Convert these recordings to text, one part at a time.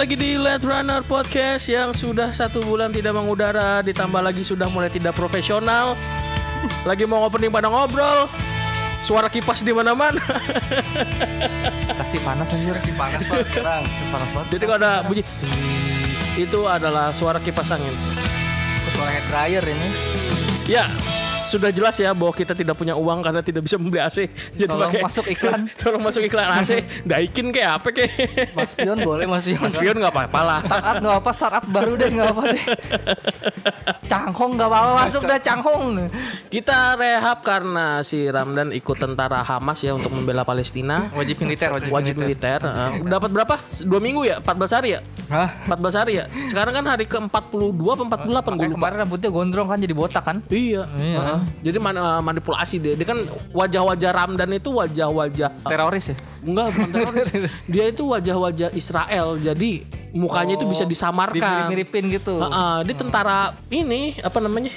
lagi di Let Runner Podcast yang sudah satu bulan tidak mengudara, ditambah lagi sudah mulai tidak profesional. Lagi mau opening pada ngobrol, suara kipas di mana-mana. Kasih panas anjir. Masih panas banget sekarang. Panas banget. Jadi kalau ada bunyi itu adalah suara kipas angin. Suara hair dryer ini. Ya, sudah jelas ya bahwa kita tidak punya uang karena tidak bisa membeli AC. Jadi Tolong pakai masuk iklan. Tolong masuk iklan AC. Daikin kayak apa kayak. Mas Pion boleh Mas Pion. Mas Pion nggak apa-apa lah. Startup nggak apa startup baru deh nggak apa deh. Canghong nggak apa-apa masuk dah Canghong. Kita rehab karena si Ramdan ikut tentara Hamas ya untuk membela Palestina. Wajib militer wajib, Wajib militer. eh. Dapat berapa? Dua minggu ya? 14 hari ya? Hah? 14 hari ya? Sekarang kan hari ke-42 apa 48 gue lupa. kemarin rambutnya gondrong kan jadi botak kan. Iya. Iya. Jadi man- eh, manipulasi dia. Dia kan wajah-wajah Ramdan itu wajah-wajah Teroris ya. enggak bukan teroris. Dia itu wajah-wajah Israel. Jadi mukanya itu bisa disamarkan. Dimirip-miripin gitu. Heeh, dia tentara ini apa namanya?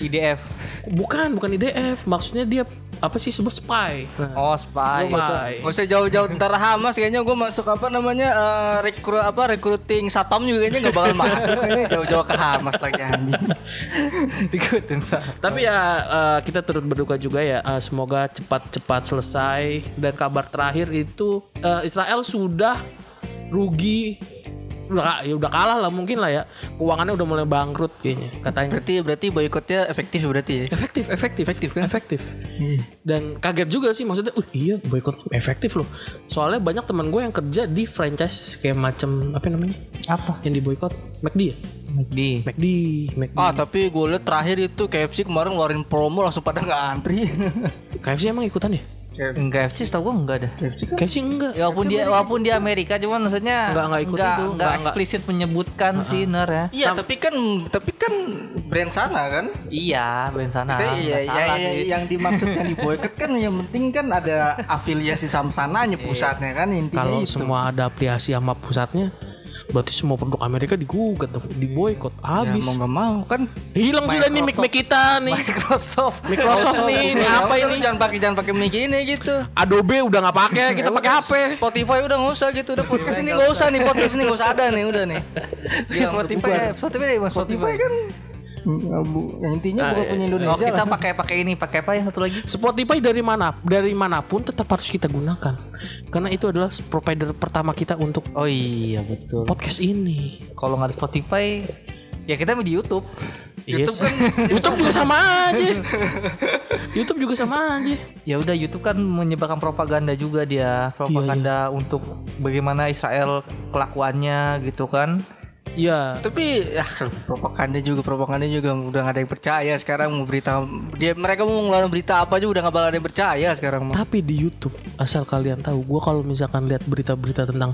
IDF. Bukan, bukan IDF. Maksudnya dia apa sih sebut spy. Oh spy. Spy. Gak usah jauh-jauh tentara Hamas kayaknya gue masuk apa namanya eh, rekrut apa recruiting satom juga kayaknya gak bakal masuk kayaknya jauh-jauh ke Hamas lagi anjing. Ikutin sa. Tapi ya eh, kita turut berduka juga ya. eh, semoga cepat-cepat selesai. Dan kabar terakhir itu eh, Israel sudah rugi. Udah, ya udah kalah lah mungkin lah ya. Keuangannya udah mulai bangkrut kayaknya katanya. Berarti berarti boykotnya efektif berarti ya. Efektif, efektif, efektif kan? Efektif. Dan kaget juga sih maksudnya, uh iya boykot efektif loh. Soalnya banyak teman gue yang kerja di franchise kayak macam apa namanya? Apa? Yang di boykot McD ya? Di. McD, McD. Ah tapi gue liat terakhir itu KFC kemarin ngeluarin promo langsung pada nggak antri. KFC emang ikutan ya? Enggak FC setahu gua enggak ada. KFC kan KFC enggak. Ya walaupun dia walaupun di Amerika cuman maksudnya Nggak- nggak ikut itu. nggak Nggak- nggak. eksplisit menyebutkan sih Ner ya. Iya tapi kan tapi kan brand sana kan. Iya, brand sana. Itu iya, salah iya, sih. yang dimaksud yang di boykot kan yang penting kan ada afiliasi sama sananya pusatnya kan intinya Kalau itu. semua ada afiliasi sama pusatnya, berarti semua produk Amerika digugat dong, diboykot Ya, habis. mau nggak mau kan Hilang sudah nih mic mic kita nih. Microsoft. Microsoft nih, ini Ya apa ini? Jangan pakai jangan pakai mic ini gitu. Adobe udah nggak pakai, kita Ya pakai HP. Spotify udah nggak usah gitu. Udah podcast ini nggak usah nih podcast ini nggak usah ada nih udah nih. Spotify, ya, Spotify, ya, Spotify kan yang intinya bukan punya Indonesia. Oh, kita pakai pakai ini, pakai apa yang satu lagi? Spotify dari mana dari mana pun tetap harus kita gunakan karena itu adalah provider pertama kita untuk Oh iya betul. podcast ini. Kalau nggak ada Spotify, ya kita di YouTube. YouTube kan YouTube juga sama aja. YouTube juga sama aja. Ya udah YouTube kan menyebarkan propaganda juga dia, propaganda untuk bagaimana Israel kelakuannya gitu kan. Ya, Tapi ya propaganda juga propaganda juga udah gak ada yang percaya sekarang mau berita dia mereka mau ngeluarin berita apa juga udah gak bakal ada yang percaya sekarang tapi di YouTube asal kalian tahu, gua kalau misalkan lihat berita-berita tentang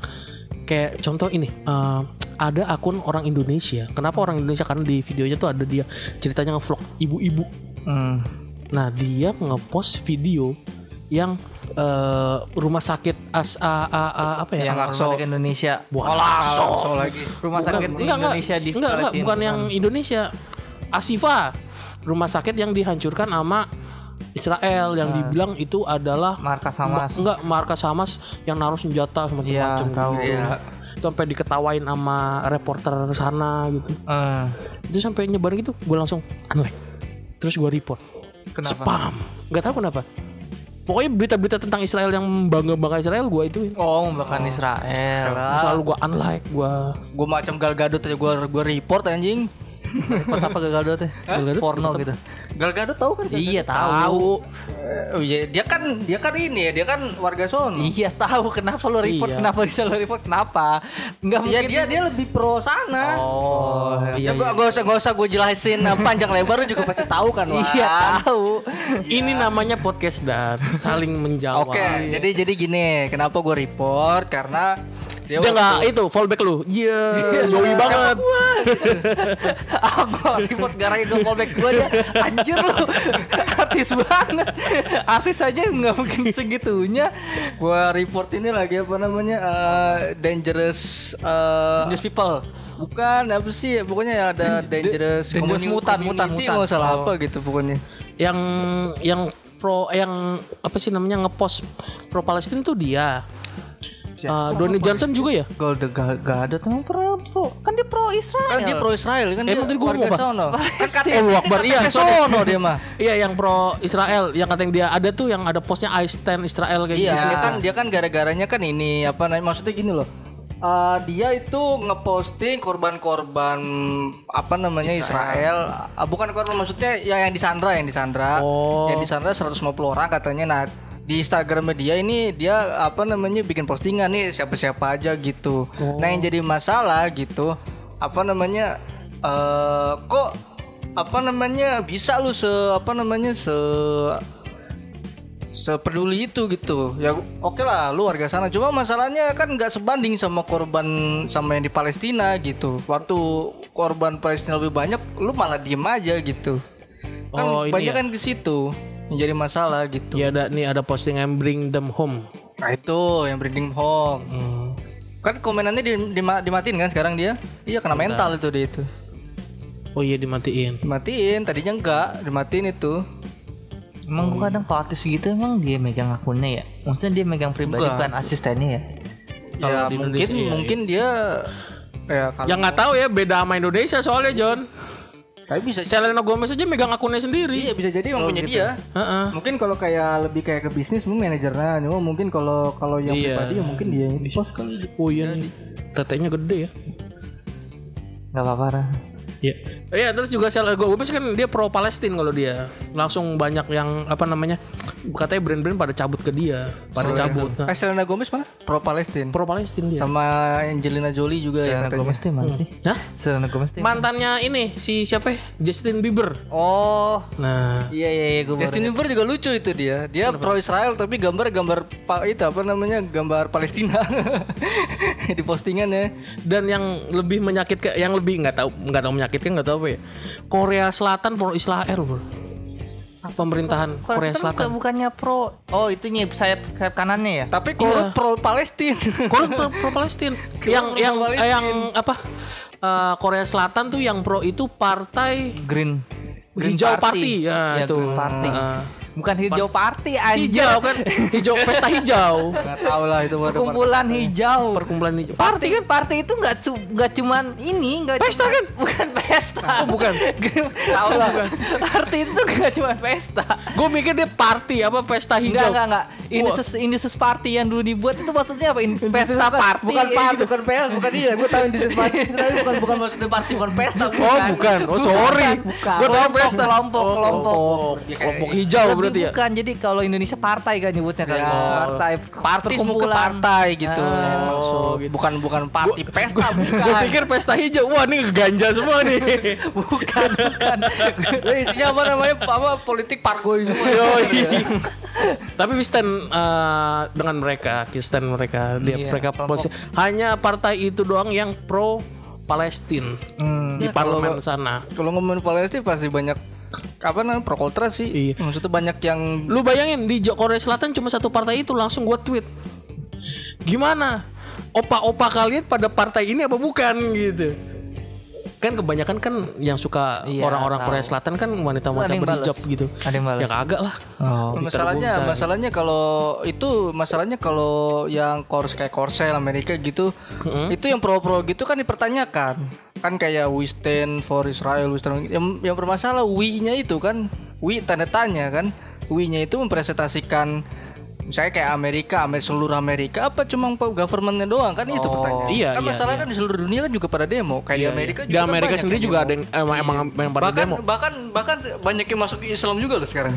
kayak contoh ini, eh, ada akun orang Indonesia. Kenapa orang Indonesia? Karena di videonya tuh ada dia ceritanya ngevlog ibu-ibu. Hmm. Nah dia ngepost video yang eh, rumah sakit as a, a- a- apa ya? Yang rumah sakit Indonesia. Bukan Oh, Lakso. So lagi. Rumah sakit enggak, Indonesia enggak, di enggak, enggak, bukan yang Indonesia. Asifa, rumah sakit yang dihancurkan sama Israel yang dibilang itu adalah markas Hamas. enggak markas Hamas yang naruh senjata semacam Iya, macam tahu. gitu. Itu sampai diketawain sama reporter sana gitu. Eh, Itu sampai nyebar gitu, gue langsung unlike. Terus gue report. kenapa? Spam. Nggak tahu kenapa. Pokoknya berita-berita tentang Israel yang bangga-bangga Israel gue itu Oh, bahkan Israel. selalu gue unlike gue Gue macam Gal Gadot aja gue gue report anjing. Apa gagal dot ya? Gadot Porno gitu. Gal Gadot tahu kan? Iya tahu. Eh, Oh iya dia kan dia kan ini ya dia kan warga sono. Iya tahu kenapa lo report Iya. kenapa bisa lo report kenapa Enggak Iya mungkin dia dia lebih pro sana. Oh iya, Coba gak usah gak usah gue jelasin uh, panjang lebar lu juga pasti tahu kan Wan. Iya tahu Ini namanya podcast dan saling menjawab. Oke, jadi jadi gini, kenapa gue report? Karena dia Dia nggak itu fallback lu. Iya, yoi banget. Ah gue report gara itu callback gue dia Anjir lo Artis banget Artis aja nggak mungkin segitunya Gua report ini lagi apa namanya eh, dangerous eh, News people bukan apa sih pokoknya ya ada dangerous, dangerous mutan, mutan, mutan. nggak salah Oh. apa gitu pokoknya Yang yang pro yang apa sih namanya ngepost pro Palestina tuh dia. Uh, Donny Johnson juga ya? Golda Ga- Gadot emang pro, pro kan dia pro Israel. Kan dia pro Israel kan Eh, dia emang tadi gua ngomong apa? sono. Kan kata Oh, Akbar, iya, sono dia mah. Iya yang pro Israel yang katanya dia ada tuh yang ada postnya I stand Israel kayak Iya, gitu. dia kan dia kan gara-garanya kan ini apa namanya maksudnya gini loh. Eh, dia itu ngeposting korban-korban apa namanya Israel, Ah, bukan korban maksudnya ya yang disandra yang disandra, Oh. yang disandra 150 orang katanya. Nah di Instagram media ini dia apa namanya bikin postingan nih siapa-siapa aja gitu. Nah yang jadi masalah gitu apa namanya eh kok apa namanya bisa lu se apa namanya se sepeduli itu gitu. Ya oke lah lu warga sana. Cuma masalahnya kan nggak sebanding sama korban sama yang di Palestina gitu. Waktu korban Palestina lebih banyak lu malah diem aja gitu. Kan Oh, banyak ya? kan ke situ yang jadi masalah gitu Iya ada nih ada posting yang bring them home. nah itu yang breeding home kan komenannya di, dima- dimatiin kan sekarang dia iya kena mental itu dia itu Oh iya dimatiin. dimatiin tadinya enggak dimatiin itu Emang gua kadang kalau artis gitu emang dia megang akunnya ya. Maksudnya dia megang pribadi Bukan. bukan asistennya ya. Kalau ya di mungkin Indonesia, iya, mungkin dia ya kalau Yang nggak tahu ya beda sama Indonesia soalnya John. Tapi bisa Selena Gomez aja megang akunnya sendiri. Iya bisa jadi emang punya gitu. dia. Heeh. Mungkin kalau kayak lebih kayak ke bisnis mungkin manajernya, cuma mungkin kalau kalau yang Iya. pribadi ya mungkin dia yang post kali. Oh iya nih. Tetenya gede ya. Gak apa-apa. Iya. Iya, terus juga Selena Gomez kan dia pro Palestina kalau dia. Langsung banyak yang apa namanya? Katanya brand-brand pada cabut ke dia, pada cabut. Nah, Eh Selena Gomez mana? Pro Palestina. pro Palestina dia. Sama Angelina Jolie juga ya Selena katanya. Gomez mana sih? Hah? Selena Gomez tuh. Mantannya ini si siapa ya? Justin Bieber. Oh, Nah, iya iya iya gue Justin Bieber juga lucu itu dia. Dia pro Israel tapi gambar gambar pa, itu apa namanya? gambar Palestina. Di postingannya. dan yang lebih menyakitkan yang lebih nggak tahu nggak tahu menyakitkan nggak tahu apa ya Korea Selatan pro Israel bro pemerintahan Korea Selatan bukannya pro. Oh, itunya sayap sayap kanannya ya. Tapi Korut pro Palestina. Korea pro, pro Palestina yang yang eh, yang apa eh, Korea Selatan tuh yang pro itu partai Green. Green hijau party, ya, Ya, itu Green Party. Heeh. Bukan hijau party anjir. hijau kan hijau pesta hijau Enggak tahu lah itu baru Kumpulan hijau. perkumpulan hijau Party kan party itu nggak cu nggak cuman ini nggak Pesta cuman- kan? bukan pesta Oh, bukan. tahu lah party itu nggak cuman pesta gue mikir dia party apa pesta Enggak, hijau enggak, enggak. Ini ses ini ses party yang dulu dibuat itu maksudnya apa? In- pesta party. Bukan party, gitu. bukan PS, bukan dia. Gue tahu di party tapi bukan bukan maksudnya party, bukan pesta. Oh bukan, oh sorry, Bukan. gue tahu pesta. kelompok, Oh, kelompok. kelompok, kelompok hijau berarti ya. Bukan, jadi kalau Indonesia partai kan nyebutnya kan. Ya. Partai, Party semua ke partai gitu. Ah. yang maksud. Bukan bukan party pesta bukan. Gue pikir pesta hijau, wah ini ganja semua nih. Bukan, bukan. Isinya apa namanya? Apa politik pargoy semua. Yoi. Tapi we stand uh, dengan mereka, stand mereka, dia Iya, mereka posisi. Hanya partai itu doang yang pro Palestina Hmm, di parlemen sana. Kalau ngomongin Palestina pasti banyak apa namanya pro kontra sih. Iya. Maksudnya banyak yang Lu bayangin di Korea Selatan cuma satu partai itu langsung gua tweet. Gimana? Opa-opa kalian pada partai ini apa bukan gitu? Kan kebanyakan kan yang suka Iya, orang-orang. Korea Selatan kan wanita-wanita yang berhijab gitu. Ada yang bales. Ya kagak lah. Oh. masalahnya masalahnya kalau itu masalahnya kalau yang kors kayak Korsel Amerika gitu itu yang pro-pro gitu kan dipertanyakan kan kayak we stand for Israel we stand yang, yang bermasalah we-nya itu kan we tanda tanya kan we-nya itu mempresentasikan misalnya kayak Amerika, Amerika seluruh Amerika apa cuma governmentnya doang kan itu pertanyaan. iya, kan iya, masalahnya kan di seluruh dunia kan juga pada demo. Kayak di Amerika Di juga kan Amerika banyak sendiri juga demo. ada yang emang emang, emang pada bahkan demo. bahkan bahkan banyak yang masuk Islam juga loh sekarang.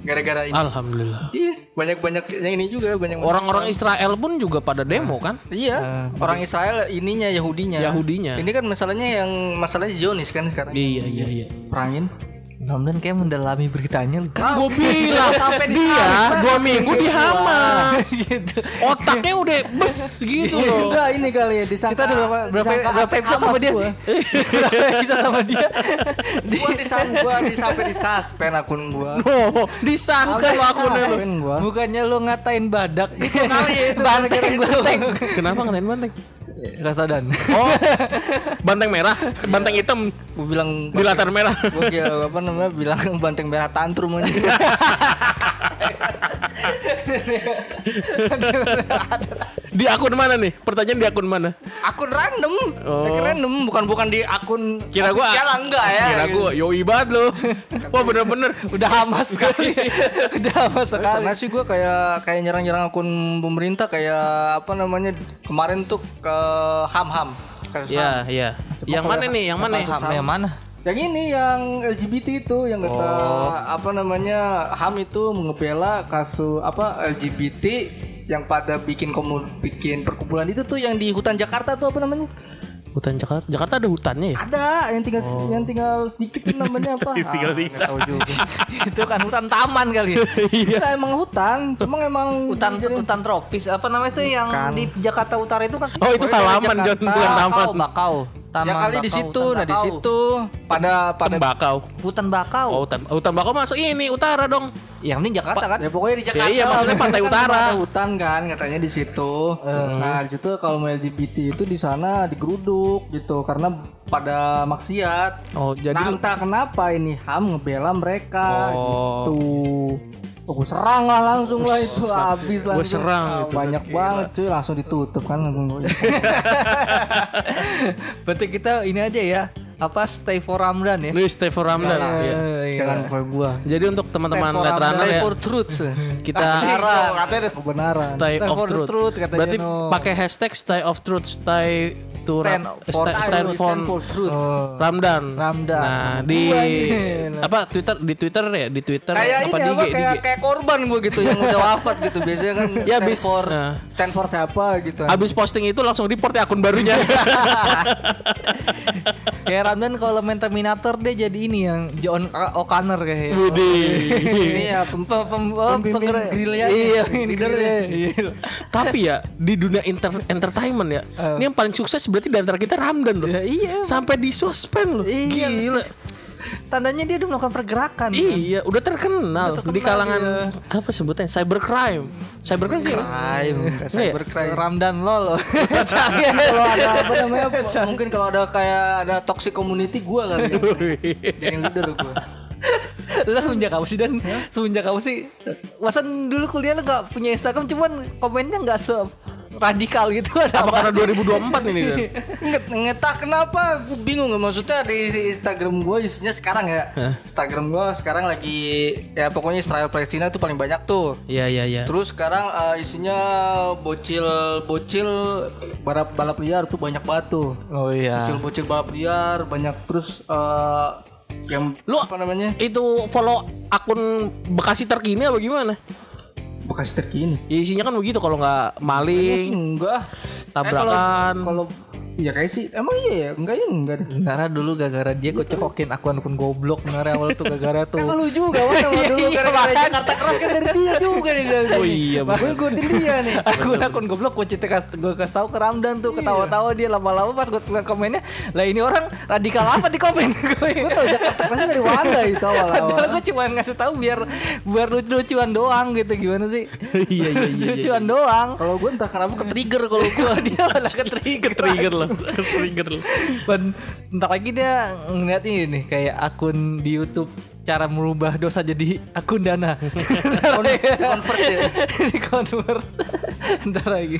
Gara-gara ini. Alhamdulillah. Iya, banyak-banyak yang ini juga banyak Orang-orang Israel pun juga pada demo kan? Iya, orang Israel ininya Yahudinya. Yahudinya. Ini kan masalahnya yang masalahnya Zionis kan sekarang. Iya iya iya. Perangin. Ramdan kayak mendalami beritanya lu. Kan gue bilang Sampai di dia dua minggu di Hamas. gitu. Otaknya udah bes gitu loh. Enggak ini kali ya disangka. Kita udah berapa berapa, berapa episode sama dia sih? berapa episode sama dia? Gua disam gua di sampai di suspend akun gua. Oh, di suspend lo akunnya lo. Bukannya lu ngatain badak kali ya itu. Kenapa ngatain banteng? Rasadan. Oh, banteng merah, banteng hitam Gua bilang di latar merah. gua kira apa namanya bilang banteng merah tantrum aja. Di akun mana nih? Pertanyaan di akun mana? akun random, like random, bukan bukan di akun Oh. Kira gua enggak ya. Kira gua yoi banget lo. Wah bener-bener. Udah hamas sekali. Udah hamas sekali. Karena sih gue kayak kayak nyerang-nyerang akun pemerintah kayak apa namanya kemarin tuh ke ham-ham. Iya, iya. Yang mana nih? Yang mana? Yang mana? Yang ini yang LGBT itu yang kata apa namanya HAM itu ngebela kasus apa LGBT yang pada bikin komu bikin perkumpulan itu tuh yang di hutan Jakarta tuh apa namanya? Hutan Jakarta. Jakarta ada hutannya ya? Ada yang tinggal yang tinggal sedikit tuh namanya apa? Tinggal Ah, di- nggak tahu juga. itu kan hutan taman kali ya. Iya emang hutan, cuma emang Hutan jadi- hutan tropis apa namanya itu yang di Jakarta Utara itu kan Oh itu halaman John bukan taman. bakau, bakau. Taman ya kali di bakau, situ, nah di bakau. situ pada pada Tembakau. Hutan bakau. Oh hutan, hutan bakau masuk ini utara dong. Yang ini Jakarta kan? Ya pokoknya di Jakarta. iya, maksudnya pantai Kan utara. Ada hutan kan katanya di situ. Nah, di situ kalau mau LGBT itu di sana digeruduk gitu karena pada maksiat. Oh jadi nah, entah kenapa ini HAM ngebela mereka Oh. gitu. Oh, gue serang lah langsung lah itu habis Gua langsung. serang Ah, itu. Banyak banget cuy langsung ditutup kan. Berarti kita ini aja ya. Apa stay for Ramadan ya? lu stay for Ramadan. Iya. Jangan for gua. Jadi untuk teman-teman Ramadan, ya For truth. kita. Kebenaran. stay Stand of truth. Berarti no. pakai hashtag stay of truth, stay to Stand for truth, stand for, Stand for truth. Ramdan. Ramdan. Nah, di ini. apa Twitter di Twitter ya, di Twitter kayak apa ini di apa kayak di IG. kayak korban gue gitu yang udah wafat gitu biasanya kan Ya, stand bis- for nah. stand for siapa gitu Habis posting itu langsung report ya akun barunya. Kayak Ramdan kalau main Terminator dia jadi ini yang John O'Connor kayaknya. Budi. ini ya pem- Pem, pem, oh, Pembimbing penggerak- grillnya. Iya, ini Leader ya. Iya. Tapi ya di dunia inter- entertainment ya, ini yang paling sukses berarti di antara kita Ramdan loh. Ya, iya. Sampai di suspend loh. Iya. Gila. Tandanya dia udah melakukan pergerakan. kan? Iya, udah terkenal, di kalangan apa sebutnya cybercrime. Cybercrime sih. crime Iya. cybercrime Ramdan lol. kalau ada apa namanya mungkin kalau ada kayak ada toxic community gue kali ya jadi leader gue Lu semenjak kamu sih dan semenjak kamu sih Wasan dulu kuliah lu gak punya Instagram cuman komennya gak se radikal gitu ada Apa karena 2024 ini Dan? nggak ngetah kenapa gue bingung maksudnya di Instagram gue isinya sekarang ya Instagram gue sekarang lagi ya pokoknya Israel Palestina itu paling banyak tuh Iya, iya, iya. Terus sekarang eh, isinya bocil bocil balap balap liar tuh banyak banget tuh. Oh iya Bocil bocil balap liar banyak terus eh yang Lu- apa namanya? Itu follow akun Bekasi terkini apa gimana? Bekasi terkini. Ya isinya kan begitu kalau nggak Iya maling, enggak. tabrakan. Eh, kalau ya kayak sih emang iya ya enggak ya enggak. Nara dulu gara-gara dia gue cekokin akun-akun goblok Nara awal tuh gara-gara tuh Kan lu juga kan sama dulu Iya, gara-gara. Jakarta keras kan dari dia juga nih dari Oh iya, Gue ikutin dia nih. akun-akun goblok gue cerita gue kasih tahu ke Ramdan tuh ketawa-tawa dia lama-lama pas gue komennya lah ini orang radikal apa di komen gue Gue tau Jakarta keras dari Wanda itu awal-awal. Padahal gue cuma ngasih tahu biar biar lucu-lucuan doang gitu gimana sih? Iya, iya, iya, Lucuan doang. Kalau gue entah kenapa ke trigger kalau gue dia malah ke trigger trigger loh, trigger loh. Ntar lagi dia ngeliat ini nih kayak akun di YouTube cara merubah dosa jadi akun dana. convert ya. di convert. Ntar lagi.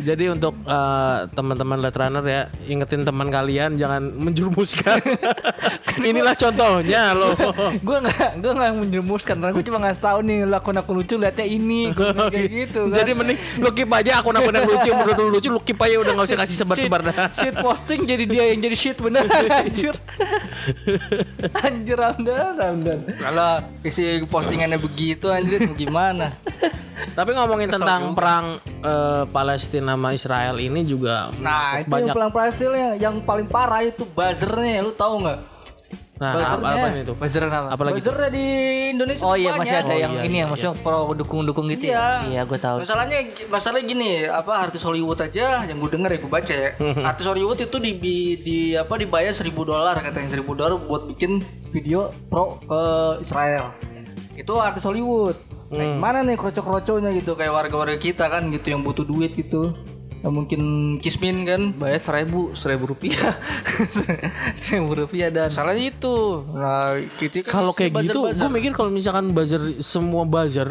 Jadi untuk eh, teman-teman letterunner ya, ingetin teman kalian jangan menjerumuskan. Inilah contohnya loh. gue nggak gue nggak menjerumuskan karena gue cuma ngasih tahu nih lu akun-akun lucu liatnya ini kayak gitu kan. Jadi mending lu keep aja akun-akun yang lucu, menurut lu lucu, lu keep aja udah nggak usah kasih sebar-sebar dah. shit posting jadi dia yang jadi shit beneran anjir anjir Ramdan Ramdan Kalau isi postingannya begitu anjir mau gimana? Tapi ngomongin tentang perang eh, Palestina sama Israel ini juga Nah, itu banyak. yang pelang plastilnya yang paling parah itu buzzernya, lu tahu nggak? Nah, buzzernya. apa, apa itu? Buzzeran apa? Apalagi Buzzernya di Indonesia Oh iya banyak. masih ada Oh, yang iya, ini iya, yang maksudnya pro dukung-dukung gitu Iya. ya. Iya gue tahu. Masalahnya masalahnya gini, apa artis Hollywood aja yang gue denger ya gue baca ya. artis Hollywood itu di, di, di- apa dibayar 1000 dolar katanya 1000 dolar buat bikin video pro ke Israel. Itu artis Hollywood. Nah, gimana nih kroco-kroconya gitu kayak warga-warga kita kan gitu yang butuh duit gitu. Ya, mungkin kismin kan. Bayar seribu, seribu rupiah, seribu rupiah dan Masalahnya itu. Nah, gitu kan kalau kayak gitu, gue mikir kalau misalkan buzzer semua buzzer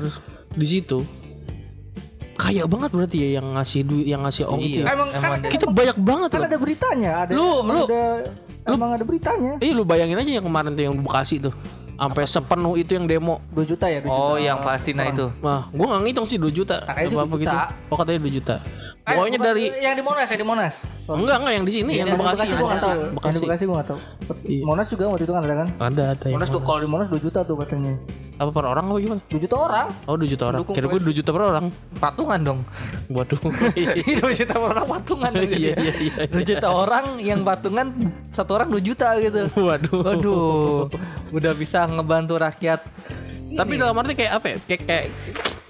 di situ, kaya banget berarti ya yang ngasih duit yang ngasih ong itu ya. Emang kan, Kita banyak banget kan loh. ada beritanya, ada Lu- lu- ada emang ada beritanya. Eh lu bayangin aja yang kemarin tuh yang di Bekasi tuh. Sampai sepenuh itu yang demo. 2 juta ya, 2 juta. Oh, yang Palestina itu. Wah, gua gak ngitung sih 2 juta. Katanya sih Apa-apa 2 gitu. juta. Oh, katanya 2 juta. Eh, Pokoknya bukan- dari yang di Monas, yang di Monas. enggak enggak yang di sini yang di Bekasi. Bekasi gua enggak tahu. Yang di Bekasi. Bekasi gua enggak tahu. Monas juga waktu itu kan ada kan? Ada ada yang Monas tuh kalau di Monas 2 juta tuh katanya. apa per orang apa gimana? 2 juta orang. Oh 2 juta orang. Pendukung Kira gue 2 juta per orang. Patungan dong. Waduh. 2 juta orang patungan. Iya, iya, iya, 2 juta orang yang patungan satu orang 2 juta gitu. Waduh. Waduh, udah bisa ngebantu rakyat. Tapi dalam arti kayak apa ya? Kayak kayak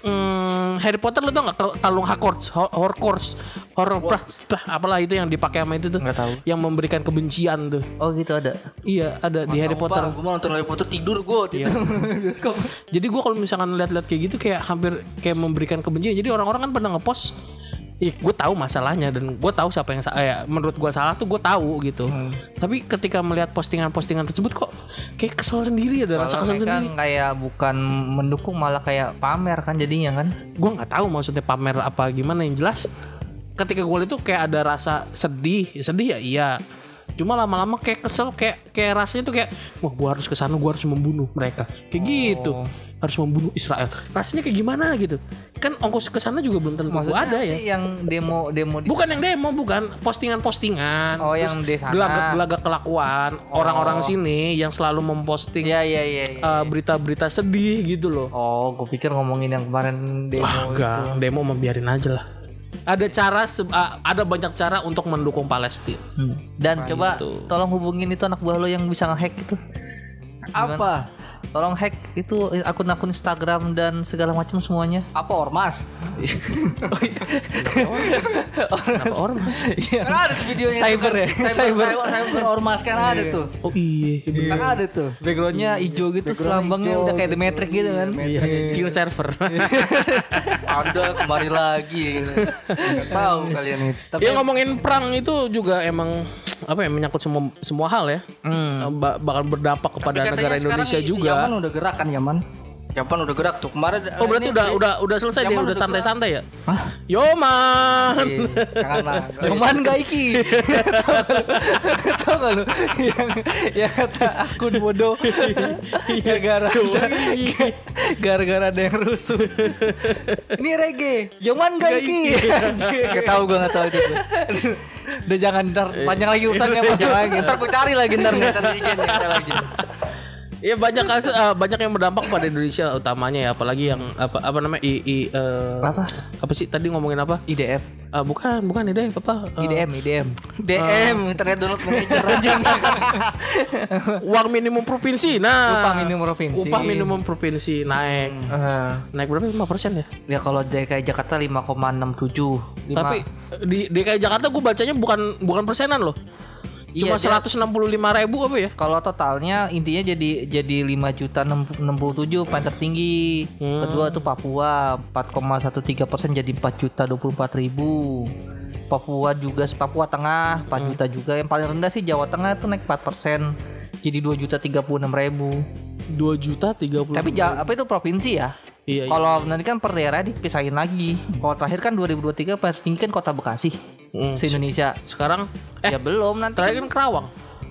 hmm, Harry Potter lu tau gak kal- kalung Hogwarts, Ho- Horcrux, horror bah, bah, apalah itu yang dipakai sama itu tuh. Nggak tahu. Yang memberikan kebencian tuh. Oh gitu ada. Iya, ada di Harry Potter. Gue mau nonton Harry Potter tidur gue waktu itu. Bioskop. Jadi gua kalau misalkan lihat-lihat kayak gitu kayak hampir kayak memberikan kebencian. Jadi orang-orang kan pada ngepost Iya, gue tahu masalahnya dan gue tahu siapa yang salah. Ya, menurut gue salah tuh gue tahu gitu. Tapi ketika melihat postingan-postingan tersebut kok kayak kesel sendiri ada rasa kesel Soalnya sendiri. kan kayak bukan mendukung malah kayak pamer kan jadinya kan. gue nggak tahu maksudnya pamer apa gimana yang jelas ketika gue itu kayak ada rasa sedih Ya, sedih ya iya cuma lama-lama kayak kesel kayak kayak rasanya tuh kayak wah gue harus ke sana gue harus membunuh mereka kayak gitu harus membunuh Israel rasanya kayak gimana gitu kan ongkos ke sana juga belum tentu Maksudnya ada ya yang demo demo di bukan yang demo bukan postingan-postingan Oh, yang di sana. gelagat-gelagat kelakuan orang-orang sini yang selalu memposting Iya iya iya. iya. eh, berita-berita sedih gitu loh Oh, gue pikir ngomongin yang kemarin demo. Wah, enggak, demo mah biarin aja lah. Ada cara ah, ada banyak cara untuk mendukung Palestina. Dan coba tolong hubungin itu anak buah lo yang bisa ngehack itu. Apa? Tolong hack itu akun-akun Instagram dan segala macam semuanya. Apa ormas? Kenapa ormas? Kan ada tuh videonya. Cyber kan. ya? Cyber, Cyber. cyber, cyber ormas kan ada tuh. Oh iya. Kan ada tuh. Backgroundnya hijau gitu, selambangnya udah kayak gitu. The Matrix gitu kan. Iya, single server. Ada kembali lagi. Gak tahu kalian itu. ya ngomongin perang itu juga emang apa ya menyangkut semua semua hal ya. Ba- bakal berdampak kepada negara Indonesia juga. Yaman udah gerak kan Yaman? Yaman udah gerak tuh. Kemarin Oh berarti ini- udah udah udah selesai dia Yaman udah udah santai-santai ya? Yoman. Iya, Janganlah. Roman Gaiki. Tahu gak lu yang yang kata akun bodoh gara-gara ada- gara-gara ada yang rusuh. Ini reggae. Yoman Gaiki. Gak tahu gue gak tahu itu. Udah jangan ntar panjang lagi urusannya Jangan lagi. Ntar gue cari lagi ntar ntar lagi. Ya banyak kasus eh, banyak yang berdampak pada Indonesia utamanya ya apalagi yang apa apa namanya i, i eh, Apa? apa sih tadi ngomongin apa? IDF. Ah, bukan, bukan ide apa? Eh, IDM, IDM. DM internet download manager aja. uang minimum provinsi. Nah, Upah minimum provinsi. Upah minimum provinsi naik. Eh, Naik berapa? 5 persen ya? ya kalau DKI Jakarta 5,67. Lima- Tapi di DKI Jakarta gue bacanya bukan bukan persenan loh. Cuma Iya, dia- 165 ribu apa ya? Kalau totalnya intinya jadi jadi 5 juta 67 paling tertinggi. Kedua tuh Papua 4,13 persen jadi 4 juta 24 ribu. Papua juga Papua Tengah 4 juta juga. Yang paling rendah sih Jawa Tengah tuh naik 4 persen jadi 2 juta 36 ribu. 2 juta 30 Tapi ja- apa itu provinsi ya? Iya, iya. Kalau nanti kan per daerah dipisahin lagi. Kalau terakhir kan 2023 paling tinggi kan kota Bekasi Hmm, se Indonesia. Sekarang eh ya belum nanti. terakhir kan Kerawang.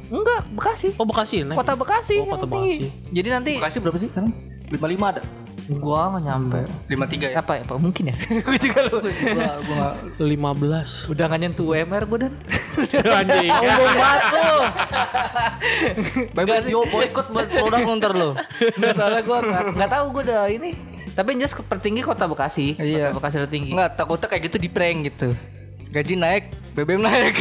Enggak, Bekasi. Oh Bekasi naik. Kota Bekasi. Oh, kota. Bekasi. Jadi nanti Bekasi berapa sih sekarang? 55 ada. gua nggak nyampe. 53 ya. Apa ya? Apa mungkin ya? Gue juga lu. Gua gua nggak- Udah 15. nggak nyentuh UMR gue dan. Anjing. Sombong banget lu. Baik dia boykot buat produk ntar lu. Nggak salah gue nggak nggak tahu gue udah ini. Tapi yang jelas tertinggi kota Bekasi. Iya. Kota Bekasi tertinggi. Enggak, takutnya kayak gitu di prank gitu. Gaji naik, BBM naik.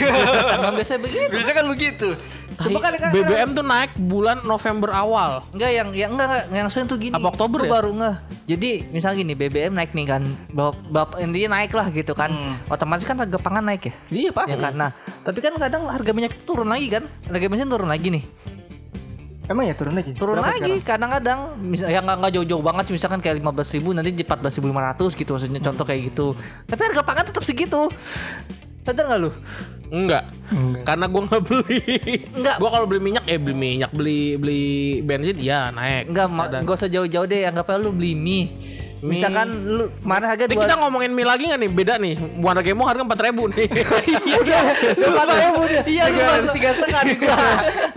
Emang biasa begitu. Bisa kan begitu. Coba kan kan- BBM tuh naik bulan November awal. Enggak yang yang enggak, enggak yang sering tuh gini. Apa Oktober ya? baru nggak. Jadi misalnya gini BBM naik nih kan. Bap, bap, intinya naik lah gitu kan. Otomatis kan harga pangan naik ya. Iya pasti. Ya kan. Nah, tapi kan kadang harga minyak itu turun lagi kan. Harga bensin turun lagi nih. Emang ya turun lagi? Turun Berapa lagi kadang-kadang yang nggak nggak jauh-jauh banget sih misalkan kayak 15.000 nanti di 14.500 gitu maksudnya contoh kayak gitu. Tapi harga pangan tetap segitu. Sadar nggak lu? Enggak. Karena gua nggak beli. Enggak. Gua kalau beli minyak eh beli minyak, beli beli bensin ya naik. Enggak, ma- nggak usah jauh-jauh deh. Anggapnya lu beli mie. Misalkan lu kemarin harga dua kita ngomongin mie lagi nggak nih? Beda nih. Muara Gemo harga empat ribu nih. Lu mana ya udah? Iya, lu masuk. tiga setengah nih gua.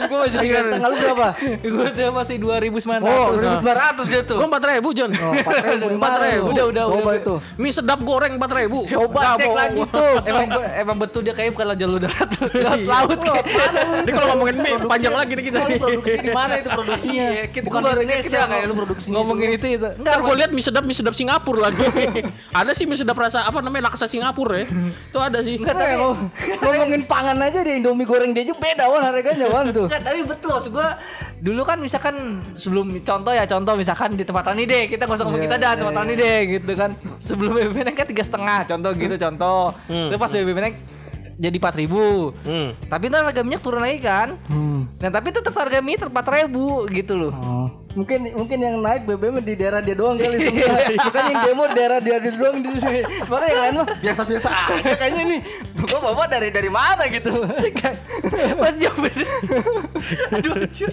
Gua masih tiga setengah lu berapa? Gue udah masih 2900. Oh, udah sembilan ratus dia tuh. Gue empat ribu John. Oh, empat ribu Empat mana ribu. Udah, udah, Coba udah. itu. Mie sedap goreng empat ribu. Coba cek lagi tuh. emang emang betul dia kayak bukan jalur darat, laut laut. Mana? Ini kalau ngomongin mie panjang lagi nih kita. Produksi di mana itu produksinya? Bukan di Indonesia kayak lu produksinya. Ngomongin itu itu. Ntar gue lihat mie sedap mie sedap Singapura lagi. ada sih mie sedap rasa apa namanya laksa Singapura ya. Itu ada sih. Enggak tapi ngomongin pangan aja di Indomie goreng dia juga beda wan harganya wan tuh. Enggak, tapi betul maksud gua dulu kan misalkan sebelum contoh ya contoh misalkan di tempat Tani deh kita nggak usah ngomong Iya, kita dah iya, tempat Tani deh gitu kan sebelum BBM naik kan tiga setengah contoh gitu contoh terus pas BBM naik jadi empat ribu Hmm. tapi ntar harga minyak turun lagi kan nah tapi tetap harga mie empat ribu gitu loh Oh. Mungkin mungkin yang naik BBM di daerah dia doang kali sebenarnya. Bukan yang demo di daerah dia doang di sini. Makanya yang lain mah biasa-biasa aja kayaknya nih. Bapak bapak dari dari mana gitu. Mas jawab Aduh anjir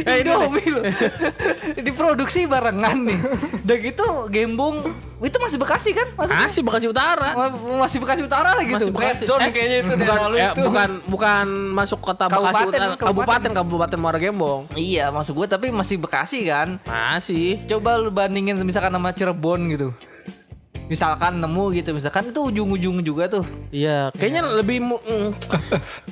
Eh, ini Indomie loh Diproduksi barengan nih Udah gitu Gembong Itu masih Bekasi kan? Maksudnya? Masih Bekasi Utara. Ma- Masih Bekasi Utara lah gitu Masih Bekasi. zone kayaknya itu bukan, eh, itu. bukan bukan masuk kota Bekasi Kabupaten, Utara, kabupaten. kabupaten kabupaten Muara Gembong. Iya maksud gue tapi masih Bekasi kan Masih. Coba lu bandingin misalkan sama Cirebon gitu Misalkan nemu gitu Misalkan itu ujung-ujung juga tuh Iya, kayaknya lebih mu- mm,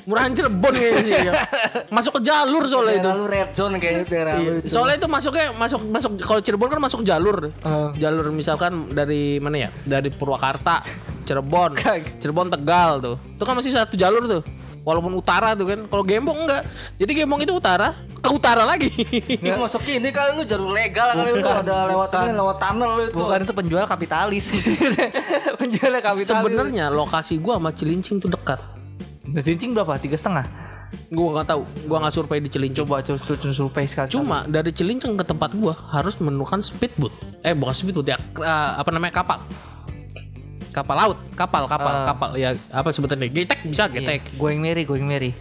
murahan Cirebon kayaknya sih. ya. Masuk ke jalur soalnya itu. Daerah lu red zone kayaknya itu daerah Iya. itu. Soalnya itu masuknya masuk masuk kalau Cirebon kan masuk jalur. Jalur misalkan dari mana ya? Dari Purwakarta, Cirebon, Cirebon Tegal tuh. Itu kan masih satu jalur tuh. Walaupun utara tuh kan. Kalau Gembong enggak. Jadi Gembong itu utara, ke utara lagi. Lu masuk ini kali lu jalur legal kali lu ada lewat ini lewat tunnel lu itu. Bukan itu penjual kapitalis Penjual kapitalis Sebenarnya lokasi gua sama Cilincing tuh dekat. Cincing berapa? Tiga setengah? Gua nggak tahu, gua nggak survei di Cilincing. Coba coba coba survei sekali. Cuma dari Cilincing ke tempat gua harus menemukan speedboat. Eh bukan speedboat ya, eh, apa namanya kapal. Kapal laut, kapal, kapal, kapal. Ya apa sebutannya? Getek bisa getek. Going Mary, going Mary.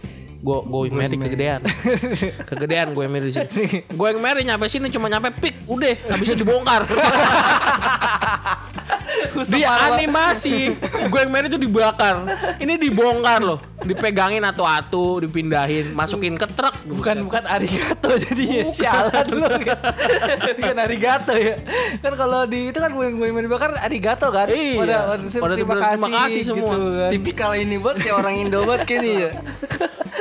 Gue gue Mary kegedean. kegedean gue Mary di sini. Gue Mary nyampe sini cuma nyampe pik, udah habis itu dibongkar. di animasi gue Mary itu dibakar. Ini dibongkar loh, dipegangin atu-atu, dipindahin, masukin ke truk. Bukan bukan arigato jadinya sialan lu kan. Bukan arigato ya. Kan kalau di itu kan going going Mary bakar arigato kan. Iya. Pada, pada, Pada terima, terima kasih, kasih semua. gitu kan. Tipikal ini banget kayak orang Indo banget kayaknya ya.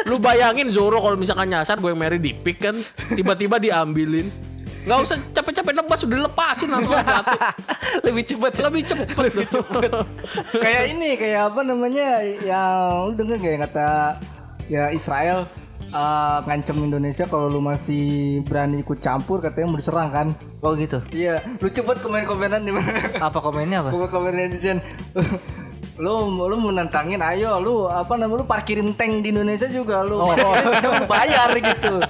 Lu bayangin Zoro kalau misalkan nyasar gue Mary di pick kan, tiba-tiba diambilin. Gak usah capek-capek nebas udah lepasin langsung satu. Lebih cepat. Lebih cepet. kayak ini kayak apa namanya yang lu denger gak yang kata ya Israel eh, ngancem Indonesia kalau lu masih berani ikut campur katanya mau diserang kan Oh gitu. iya lu cepet komen-komenan di mana Apa komennya apa? komen-komen netizen lu lu mau nantangin ayo lu apa namanya lu parkirin tank di Indonesia juga lu oh, lu bayar gitu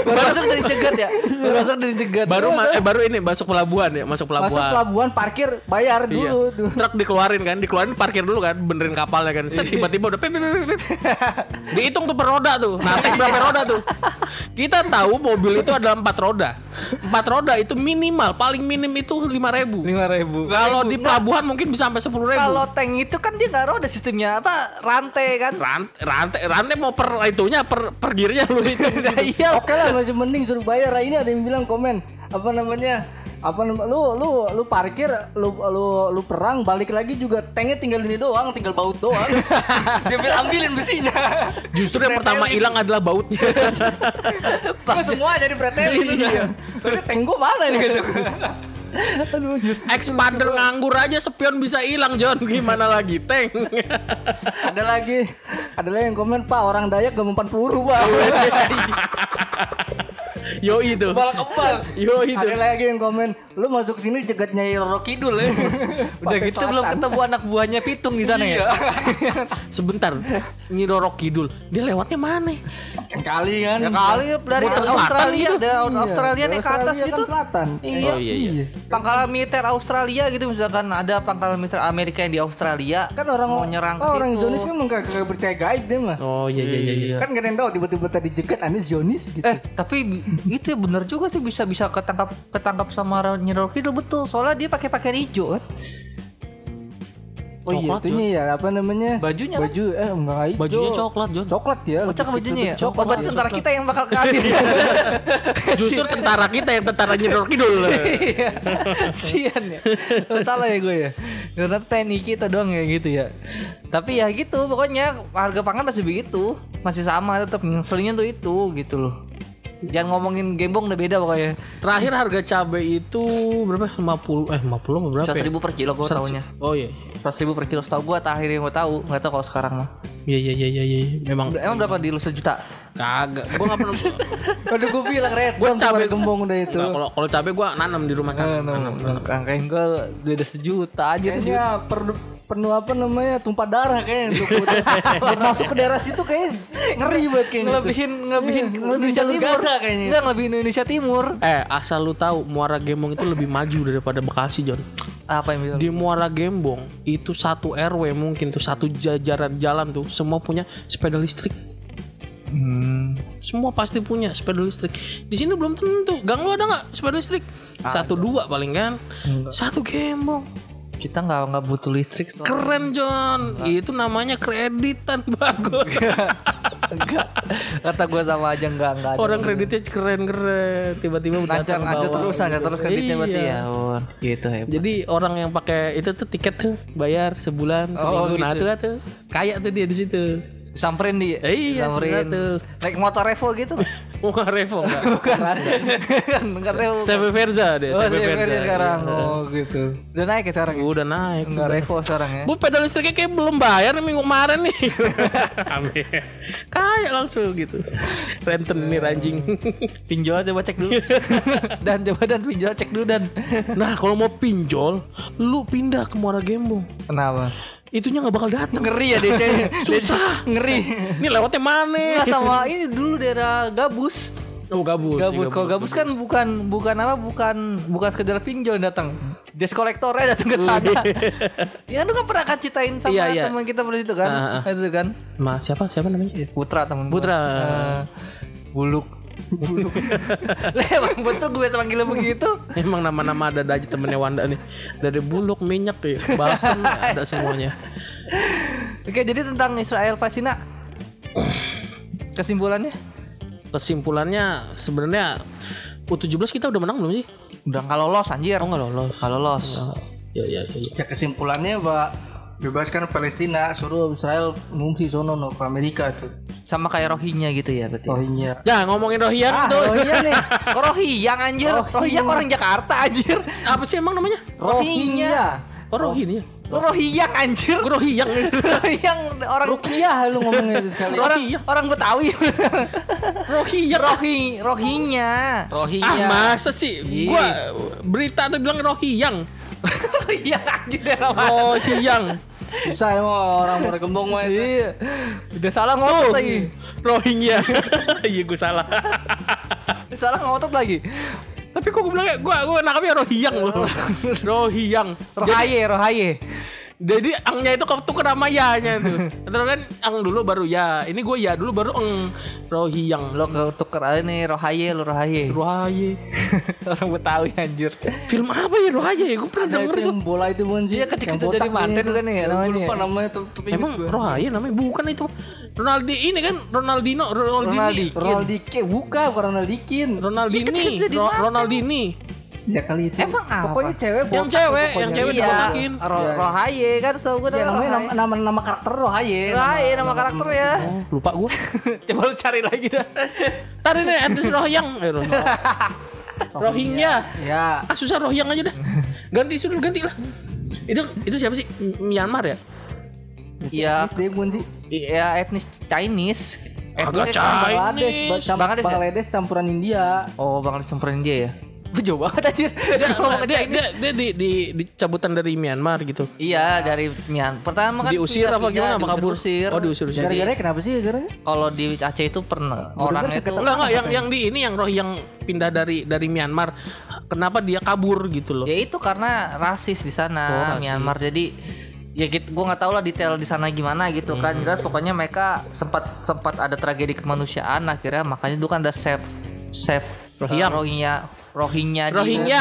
Baru masuk dari cegat ya. Baru masuk dari cegat. baru ma- eh, baru ini masuk pelabuhan ya, masuk pelabuhan. masuk pelabuhan parkir bayar Iya. dulu tuh Truk dikeluarin kan, dikeluarin parkir dulu kan, benerin kapalnya kan. Set tiba-tiba udah pip, pip, pip, pip. Dihitung tuh per roda tuh. Nanti berapa roda tuh? Kita tahu mobil itu adalah empat roda. Empat roda itu minimal, paling minim itu lima ribu. lima ribu. Kalau di pelabuhan mungkin bisa sampai sepuluh ribu. Kalau tank itu kan dia nggak roda sistemnya apa rantai kan? rantai, rantai, rantai mau per itunya per per gearnya lu itu. Iya. Oke lah masih mending suruh bayar. Ini ada yang bilang komen apa namanya? Apa nama lu lu lu parkir lu lu lu perang balik lagi juga tanknya tinggal ini doang, tinggal baut doang. Dia bilang ambilin besinya. Justru yang pertama hilang adalah bautnya. Pas semua jadi pretelin udah. Tapi tank gua mana ini gitu. Expander nganggur aja spion bisa hilang John gimana lagi tank. ada lagi ada lagi yang komen Pak orang Dayak gak mempan peluru Pak. Yo itu. Kepala kebal. Yo itu. Ada lagi yang komen lu masuk sini cegat Nyai Roro Kidul ya. Udah gitu belum Selatan. ketemu anak buahnya Pitung di sana ya. Sebentar, Nyi Roro Kidul, dia lewatnya mana? Kan kali kan. Ya kali dari Muter selatan Australia, gitu. dari Iya, Australia naik ke atas Australia gitu. kan selatan. Iya. Oh, iya, iya. Pangkalan militer Australia gitu misalkan ada pangkalan militer Amerika yang di Australia. Kan orang mau nyerang oh, orang situ. Zionis kan emang gak, gak percaya gaib dia mah. Oh iya iya iya. iya. Kan gak ada yang tahu tiba-tiba tadi jegat Anies Zionis gitu. Eh, tapi itu ya bener juga sih bisa bisa ketangkap ketangkap sama Nyirol Kidul betul soalnya dia pakai pakaian hijau kan Oh iya, Coklat, itunya ya apa namanya? Bajunya kan? Baju eh enggak hijau. Bajunya coklat, Jon. Coklat ya. lebih Cocok ke- bajunya ya oh, berarti tentara kita yang bakal kadir Justru tentara kita yang tentara Nyiror Kidul. Iya. Sian ya. Oh, salah ya gue ya. Karena TNI kita doang ya gitu ya. Tapi ya gitu pokoknya harga pangan masih begitu. Masih sama tetap ngeselinnya tuh itu gitu loh. Jangan ngomongin gembong udah beda pokoknya. Terakhir harga cabai itu berapa? 50 eh 50 apa berapa? Seratus ya? ribu per kilo gue tahunya. Oh iya. Seratus ribu per kilo setahu gue terakhir yang gue tahu. Nggak tahu kalau sekarang mah. Iya iya iya iya iya. Memang Emang berapa di lu sejuta? kagak. Gua enggak pernah Aduh gue bilang red Gua zone cabai- gembong udah itu. Nggak, kalau kalau cabai gua nanam di rumah kan. Angkain gue udah sejuta aja. Kayaknya perlu penuh apa namanya tumpah darah kayaknya untuk masuk ke daerah situ kayaknya ngeri banget kayaknya. Ngelebihin ngelebihin Iya, Indonesia Timur. Gaza kayaknya. Enggak ngelebihin Indonesia Timur. Eh, asal lu tahu Muara Gembong itu lebih maju daripada Bekasi, John. Apa yang bilang? Di Muara Gembong itu satu RW mungkin tuh satu jajaran jalan tuh semua punya sepeda listrik. Semua pasti punya sepeda listrik. Di sini belum tentu. Gang lu ada nggak sepeda listrik? Satu dua paling kan. Satu Gembong. Kita nggak nggak butuh listrik. soalnya. Keren John. Itu namanya kreditan bagus. Enggak. Kata gue sama aja enggak enggak. Orang kreditnya keren-keren. Tiba-tiba lancar datang lancar bawa. terus lancar terus kreditnya berarti Iya. ya. Oh, gitu hebat. Jadi orang yang pakai itu tuh tiket tuh bayar sebulan seminggu. Nah gitu. tuh tuh kaya tuh dia di situ. Samperin di Eh, iya, samperin. betul. Naik motor Revo gitu. Wah Revo enggak. kan enggak Revo. CB Verza deh, Oh, CB CB Verza. sekarang. Iya. Oh, gitu. Udah naik ya sekarang. ya? Udah naik. Enggak Revo sekarang ya. Bu pedal listriknya kayak belum bayar nih minggu kemarin nih. Amin. Kaya langsung gitu. Rentenir anjing. Pinjol coba cek dulu. dan coba dan pinjol cek dulu dan. nah kalau mau pinjol, lu pindah ke Muara Gembong. Kenapa? Itunya nggak bakal datang. Ngeri ya DC. Susah. Ngeri. Ini lewatnya mana? Enggak sama ini dulu daerah Gabus. Oh gabus. Gabus. Kalau Gabus kan bukan bukan apa bukan bukan sekedar pinjol yang datang. Des kolektornya datang ke sana. ya lu kan pernah kan ceritain sama Iya, iya. teman kita pernah itu kan? Ah, ah. Itu kan. Ma, siapa? Siapa namanya? Putra temen gua. Putra. Eh, buluk. Buluk. Emang betul gue manggilnya begitu. Emang nama-nama ada aja temennya Wanda nih. Dari buluk, minyak ya, balsam ada semuanya. Oke, jadi tentang Israel Palestina. Kesimpulannya? Kesimpulannya sebenarnya U17 kita udah menang belum sih? Udah nggak lolos anjir. Oh nggak lolos. Nggak lolos. Ya ya ya. ya. Ya kesimpulannya Pak bebaskan Palestina suruh Israel ngungsi sono no ke Amerika tuh. Sama kayak Rohingya gitu ya berarti. Rohingya. Ya ngomongin Rohian Ah, tuh. Rohingya nih. Kok Rohingya anjir? Rohingya orang Jakarta anjir. Apa sih emang namanya? Rohingya. Oh Rohingya. Rohingya anjir. Rohingya orang Rukiah lu ngomongnya itu sekali. orang Rohingya. orang Betawi. Rohiyang. Rohi Rohingya. Ah Rohingya. masa sih? Gua berita tuh bilang Rohiyang. Rohingya anjir Rohiyang. Susah emang orang mau gembong mah itu. Iya. Udah salah ngotot lagi. Rohingya. Iya gue salah. Salah ngotot lagi. Tapi kok gue bilang gue gue nangkapnya Rohiyang loh. Rohiyang. Rohaye, Rohaye. Jadi angnya itu ketukar sama ya-nya tuh. Terus kan ang dulu baru ya. Ini gue ya dulu baru eng. Rohiyang. Lo ke tuker aja nih Rohaye, lo Rohaye. Rohaye. orang Betawi anjir. Film apa ya Rohaye? Gue pernah Ada denger itu yang bola itu bukan sih? Iya, ketika itu jadi manten ini. kan ya, Ya, namanya. Lupa namanya tuh. Emang. Rohaye namanya bukan itu. Ronaldi ini kan Ronaldino, Ronaldini. Ronaldi. Ronaldike bukan bukan Ronaldikin. Ronaldini, Ro- Ronaldini. Ya kali itu. Emang apa? Pokoknya cewek Yang botak cewek, pokoknya. yang cewek Iya. dibotakin. Ro Rohaye kan setahu gue Ya namanya nama, nama, nama karakter Rohaye. Rohaye nama karakter ya. Oh, lupa gue. Coba lu cari lagi dah. Tadi nih etnis Rohyang. Eh, Roh- Rohingya. Ya. Ah susah Rohyang aja dah. Ganti suruh ganti lah. Itu itu siapa sih? Myanmar ya? Iya, Etnis dia bukan sih? iya etnis Chinese. Agak Chinese. Bangladesh, Bangladesh ya? Bangladesh campuran India. Oh, Bangladesh semperin dia ya. Gue jauh banget anjir. Dia, Ngomong dia, dia, dia di, di, dicabutan dari Myanmar gitu. Iya dari Myanmar. Pertama kan Diusir apa gimana? Apa kabur? diusir. Oh diusir-usir. Gara-gara kenapa sih gara Kalau di Aceh itu pernah orangnya sih itu Enggak enggak yang yang di ini yang Rohingya pindah dari dari Myanmar. Kenapa dia kabur gitu loh? ya itu karena rasis di sana Myanmar. Jadi ya gitu gue nggak tahu lah detail di sana gimana gitu kan. Jelas pokoknya mereka sempat sempat ada tragedi kemanusiaan akhirnya makanya itu kan ada save save Rohingya. Rohingya Rohingya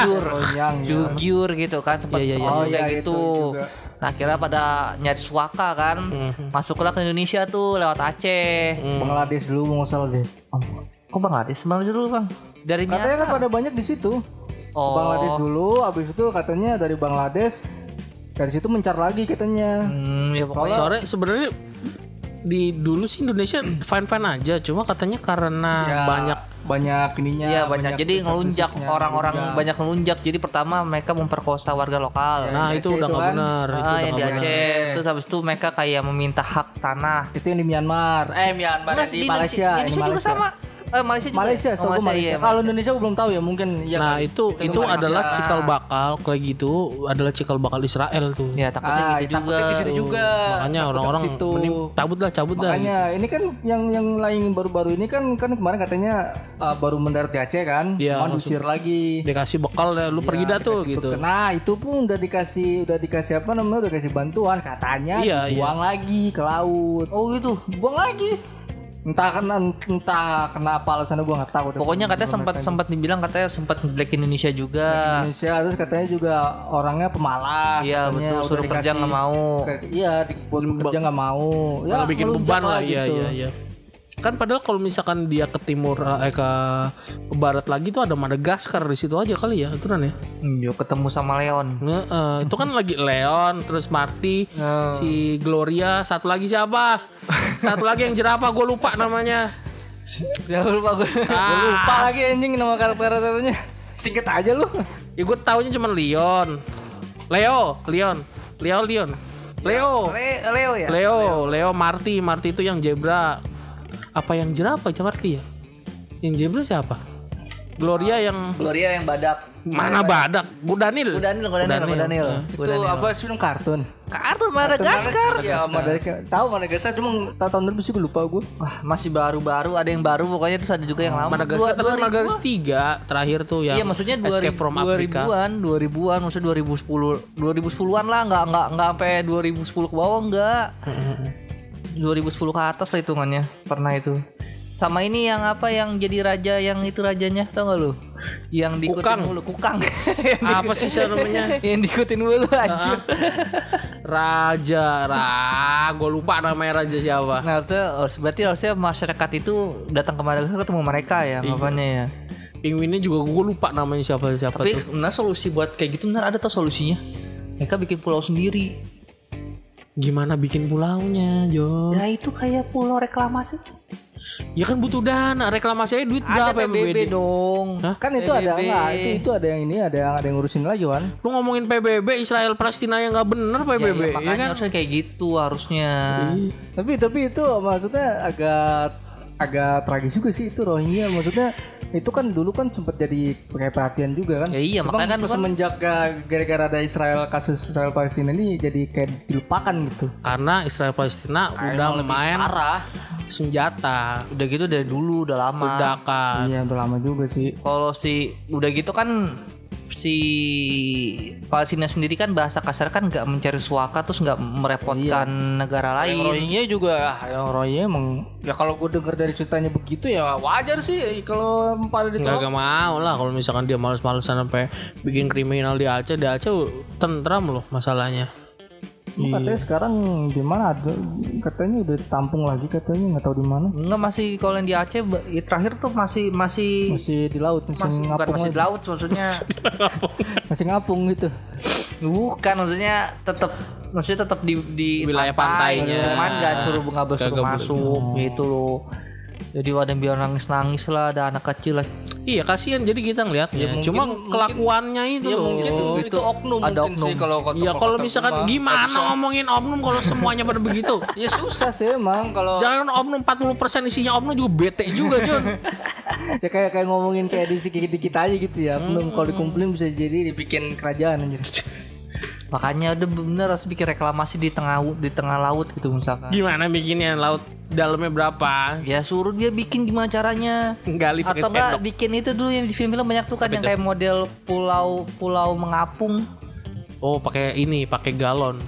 Uyghur gitu kan sempat iya, iya. sempat Oh, juga iya, gitu. itu juga. Nah, akhirnya pada nyari suaka kan. Mhm. Masuklah ke Indonesia tuh lewat Aceh. Hmm. Bangladesh dulu mau salah deh. Oh, kok Bangladesh? Bangladesh dulu, Bang. Dari Katanya kan pada banyak di situ. Oh. Bangladesh dulu, habis itu katanya dari Bangladesh dari situ mencar lagi katanya. Hmm, ya pokoknya Soalnya sebenarnya di dulu sih Indonesia fine fine aja, cuma katanya karena Ya, banyak banyak ininya. Iya banyak. Jadi ngelunjak orang-orang ngelunjak. banyak ngelunjak. Jadi pertama mereka memperkosa warga lokal. nah di itu udah itu nggak kan. benar, itu Ah, udah yang di. Aceh. Terus habis itu mereka kayak meminta hak tanah. Itu yang di Myanmar. Eh Myanmar yang di Malaysia, Indonesia di juga Malaysia. sama. Eh, Malaysia juga. Malaysia, ya? Oh, Malaysia. iya, Kalau Indonesia gue belum tahu ya, mungkin ya. Nah kali. itu itu Malaysia. adalah cikal bakal kayak gitu adalah cikal bakal Israel tuh. Ya takutnya Ah, gitu takutnya juga. situ juga. Makanya orang-orang cabut lah cabut dah. Makanya ini kan yang yang lain baru-baru ini kan kan kemarin katanya uh, baru mendarat di Aceh kan, Iya, mau diusir lagi. Dikasih bekal ya, lu pergi dah tuh gitu. bekal. Nah itu pun udah dikasih udah dikasih apa namanya udah dikasih bantuan katanya Iya, buang lagi ke laut. Oh gitu. Buang lagi. Entah kena entah kenapa alasannya gua nggak tahu. deh. Pokoknya katanya sempat sempat dibilang katanya sempat black Indonesia juga. Indonesia terus katanya juga orangnya pemalas. Iya betul suruh kerja nggak mau. Iya, dibuat bekerja nggak mau. Ya, bikin beban lah, iya gitu. iya iya. Kan padahal kalau misalkan dia ke timur eh ke, ke barat lagi tuh ada Madagaskar di situ aja kali ya, itu kan ya. Hmm, yuk ketemu sama Leon. Nge- eh, itu kan lagi Leon, terus Marty, Oh. si Gloria, satu lagi siapa? Satu lagi yang jerapah gue lupa namanya. Ya lupa gue. Gua lupa lagi anjing nama karakter-karakternya. Singkat aja lu. Ya gue taunya cuma Leon. Leo, Leon. Leo, Leon. Leo. Le- Leo ya. Leo, Leo, Marty, Marty itu yang zebra. Apa yang jerapah ya Marty ya? Yang zebra siapa? Gloria yang Gloria yang badak. mana badak? Bu Daniel, Bu Daniel, Bu Daniel. Bu Itu apa film kartun? Kartun Madagaskar. Ya, Madagaskar. Tahu Madagaskar cuma tahu tahun berapa sih gue lupa gue. Wah, masih baru-baru, ada yang baru pokoknya terus ada juga yang lama. Madagaskar Dua- terus 2000-an. Madagaskar 3 terakhir tuh yang Iya maksudnya 2000, from Africa. 2000-an, 2000-an, maksudnya 2010, 2010-an lah, nggak nggak nggak sampai 2010 ke bawah enggak. 2010 ke atas lah hitungannya pernah itu. Sama ini yang apa yang jadi raja yang itu rajanya tau gak lu? Yang diikutin Kukang. mulu, kukang. Apa sih namanya? yang diikutin mulu anjir. Raja, Ra, gue lupa namanya raja siapa. Nah, harusnya, harus- berarti harusnya masyarakat itu datang ke Madagaskar ketemu mereka ya, ngapainnya ya. Penguinnya juga gue lupa namanya siapa siapa Tapi tuh. nah solusi buat kayak gitu benar ada tau solusinya. Mereka bikin pulau sendiri. Gimana bikin pulaunya, Jo? Ya itu kayak pulau reklamasi. Ya kan butuh dana, reklamasi aja duit Ada berapa PBB PBB? dong. Kan itu ada PBB. enggak, itu itu ada yang ini, ada yang ada yang ngurusin lagi, Wan. Lu ngomongin PBB Israel Palestina yang nggak bener Ya, PBB, ya, ya, makanya kan? harusnya kayak gitu harusnya. Tapi tapi itu maksudnya agak agak tragis juga sih itu Rohingya. Maksudnya itu kan dulu kan sempat jadi kayak perhatian juga kan. Ya iya, Cuma makanya kan- semenjak ga- gara-gara ada Israel kasus Israel Palestina ini jadi kayak dilupakan gitu. Karena Israel Palestina udah main Parah. senjata, Udah gitu dari dulu udah lama. ledakan. Iya, udah lama juga sih. Kalau si udah gitu kan si Palestina sendiri kan bahasa kasar kan nggak mencari suaka terus nggak merepotkan negara Yang lain. Rohingya juga ah, yang Rohingya emang ya kalau gue denger dari ceritanya begitu ya wajar sih kalau pada ditolak. nggak mau lah kalau misalkan dia males-malesan sampai bikin kriminal di Aceh, di Aceh tentram loh masalahnya. Cuma Katanya sekarang di mana ada katanya udah ditampung lagi katanya nggak tahu di mana. Enggak masih kalau yang di Aceh ya terakhir tuh masih masih Masih di laut, masih, masih ngapung masih di laut maksudnya. masih ngapung gitu. Bukan maksudnya tetap maksudnya tetap di di Wilayah pantai, pantainya. Cuman nggak suruh nggak boleh suruh masuk gitu loh. Jadi ada yang biar nangis nangis lah, ada anak kecil lah. Iya kasihan jadi kita ngeliatnya. mungkin- Cuma mungkin- kelakuannya itu Ya loh. mungkin itu, oknum ada mungkin oknum. sih kalau kota Ya kalau misalkan gimana ngomongin oknum kalau semuanya pada begitu. Ya susah sih emang kalau Jangan oknum 40% isinya oknum juga bete juga Jun. ya kayak kayak ngomongin kayak di sedikit dikit aja gitu ya. Oknum kalau dikumpulin bisa jadi dibikin kerajaan aja. Makanya udah bener harus bikin reklamasi di tengah di tengah laut gitu misalkan. Gimana bikinnya laut dalamnya berapa? Ya suruh dia bikin gimana caranya. Gali pakai Atau enggak bikin itu dulu yang di film-film banyak tuh kan yang kayak model pulau pulau mengapung. Oh, pakai ini, pakai galon.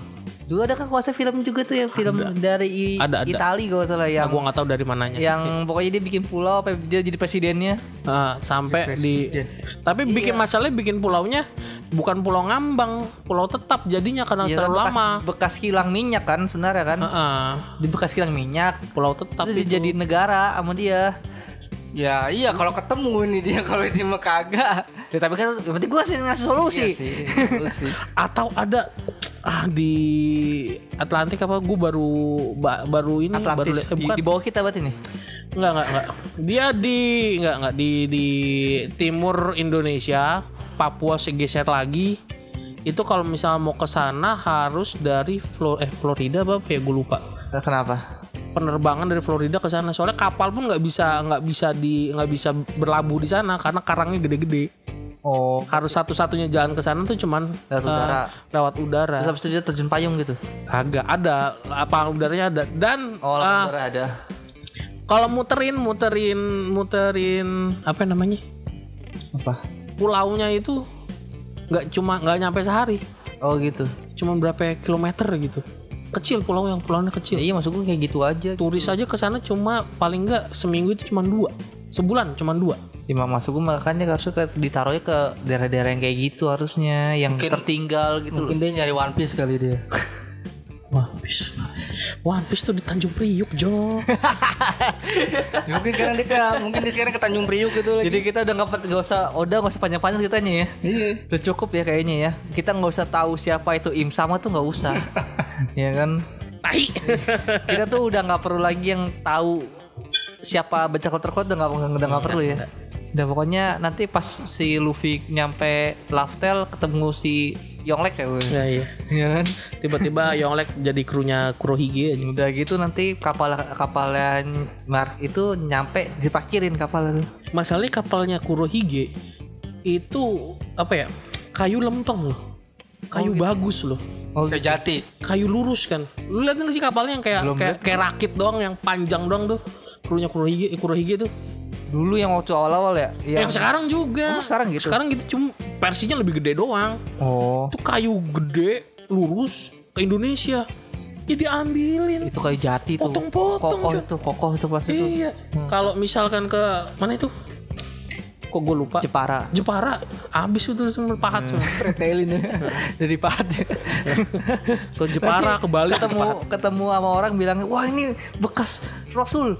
Dulu ada kan kuasa film juga tuh yang film dari I- Ada, ada. Itali kalau salah yang Gua nggak tahu dari mananya. yang pokoknya dia bikin pulau apa dia jadi presidennya. Ah, sampai di tapi bikin masalahnya bikin pulaunya bukan pulau ngambang, pulau tetap jadinya karena Iya, terlalu bekas, lama. bekas kilang minyak kan sebenarnya kan. Heeh. Di bekas kilang minyak. pulau tetap Terus dia jadi negara sama dia. Ya iya kalau ketemu ini dia kalau itu mah kagak. Ya, tapi kan yang penting gua sih ngasih solusi. Iya sih. sih. atau ada ah di Atlantik apa gue baru ba- baru ini baru Atlantis li- eh, di, bukan di bawah kita berarti nih. Enggak, enggak, enggak. Dia di enggak, enggak di di timur Indonesia, Papua segeser lagi. Itu kalau misalnya mau ke sana harus dari Flor eh Florida apa ya gue lupa. Kenapa? Penerbangan dari Florida ke sana. Soalnya kapal pun nggak bisa nggak bisa di nggak bisa berlabuh di sana karena karangnya gede-gede. Oh, Harus satu-satunya jalan ke sana tuh cuman Lewat eh, udara. lewat udara. terus habis itu dia terjun payung gitu. Kagak ada apa udaranya ada dan Oh, ah, udara ada. kalau muterin muterin muterin apa namanya Apa? pulaunya itu nggak cuma nggak nyampe sehari Oh gitu. cuma berapa kilometer gitu kecil pulau yang pulaunya Ya, kecil iya maksud gue kayak gitu aja. turis aja ke sana cuma paling nggak seminggu itu cuma dua sebulan cuma dua Ya maksud gue makanya harusnya ke, ditaruhnya ke daerah-daerah yang kayak gitu harusnya yang tertinggal gitu loh. Mungkin dia nyari One Piece kali dia. One Piece One Piece tuh di Tanjung Priuk Jo mungkin sekarang dia ke, mungkin dia sekarang ke Tanjung Priuk gitu lagi. Jadi kita udah nggak nggak usah Oda nggak usah panjang-panjang ceritanya ya. Iya. Udah cukup ya kayaknya ya. Kita nggak usah tahu siapa itu Im sama tuh nggak usah. ya kan. tai Kita tuh udah nggak perlu lagi yang tahu siapa baca terkot udah nggak udah nggak perlu ya. Udah pokoknya nanti pas si Luffy nyampe Laftel ketemu si Yonglek ya. gue. ya iya Ya kan. tiba-tiba Yonglek jadi krunya Kurohige aja Udah gitu nanti kapal kapalnya Mark itu nyampe diparkirin kapalnya. masalahnya kapalnya Kurohige itu apa ya kayu lempeng loh kayu bagus loh Oh, Kayak jati. kayu lurus kan lu lihat nggak sih kapalnya yang kayak kayak, kayak rakit doang yang panjang doang tuh krunya Kurohige eh, Kurohige tuh dulu yang waktu awal-awal ya. yang sekarang juga Oh, sekarang gitu? sekarang gitu cuma versinya lebih gede doang Oh. itu kayu gede lurus ke Indonesia ya diambilin Itu kayak jati tuh. Potong-potong, Kokoh itu, kokoh itu pas itu. iya kalau misalkan ke mana itu kok gue lupa Jepara. Jepara habis itu semua pahat semua Pretelin ya. Dari Pahat ya. ke Jepara ke Bali ketemu ketemu sama orang bilang, "Wah, ini bekas Rasul."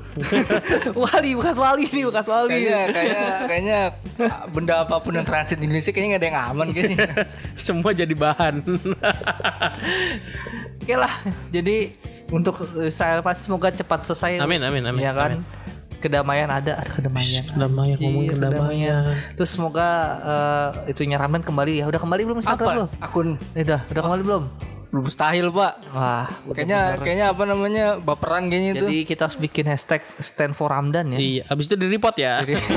wali, bekas wali ini, bekas wali. Kayaknya kayaknya kayaknya benda apa pun yang transit di Indonesia kayaknya nggak ada yang aman kayaknya. semua jadi bahan Oke lah. Jadi untuk Israel pasti semoga cepat selesai. amin amin amin Iya kan? Kedamaian ada, ada kedamaian. kedamaian ngomong Iya, kedamaian Terus semoga eh, itunya ramen kembali ya. Udah kembali belum Instagram lo? Apa? Akun Eh, Udah, udah kembali belum? belum mustahil pak. Wah, Kayaknya bener. kayaknya apa namanya baperan kayaknya itu. Jadi kita harus bikin hashtag stand for Ramdan ya. iya habis itu di report ya Jadi-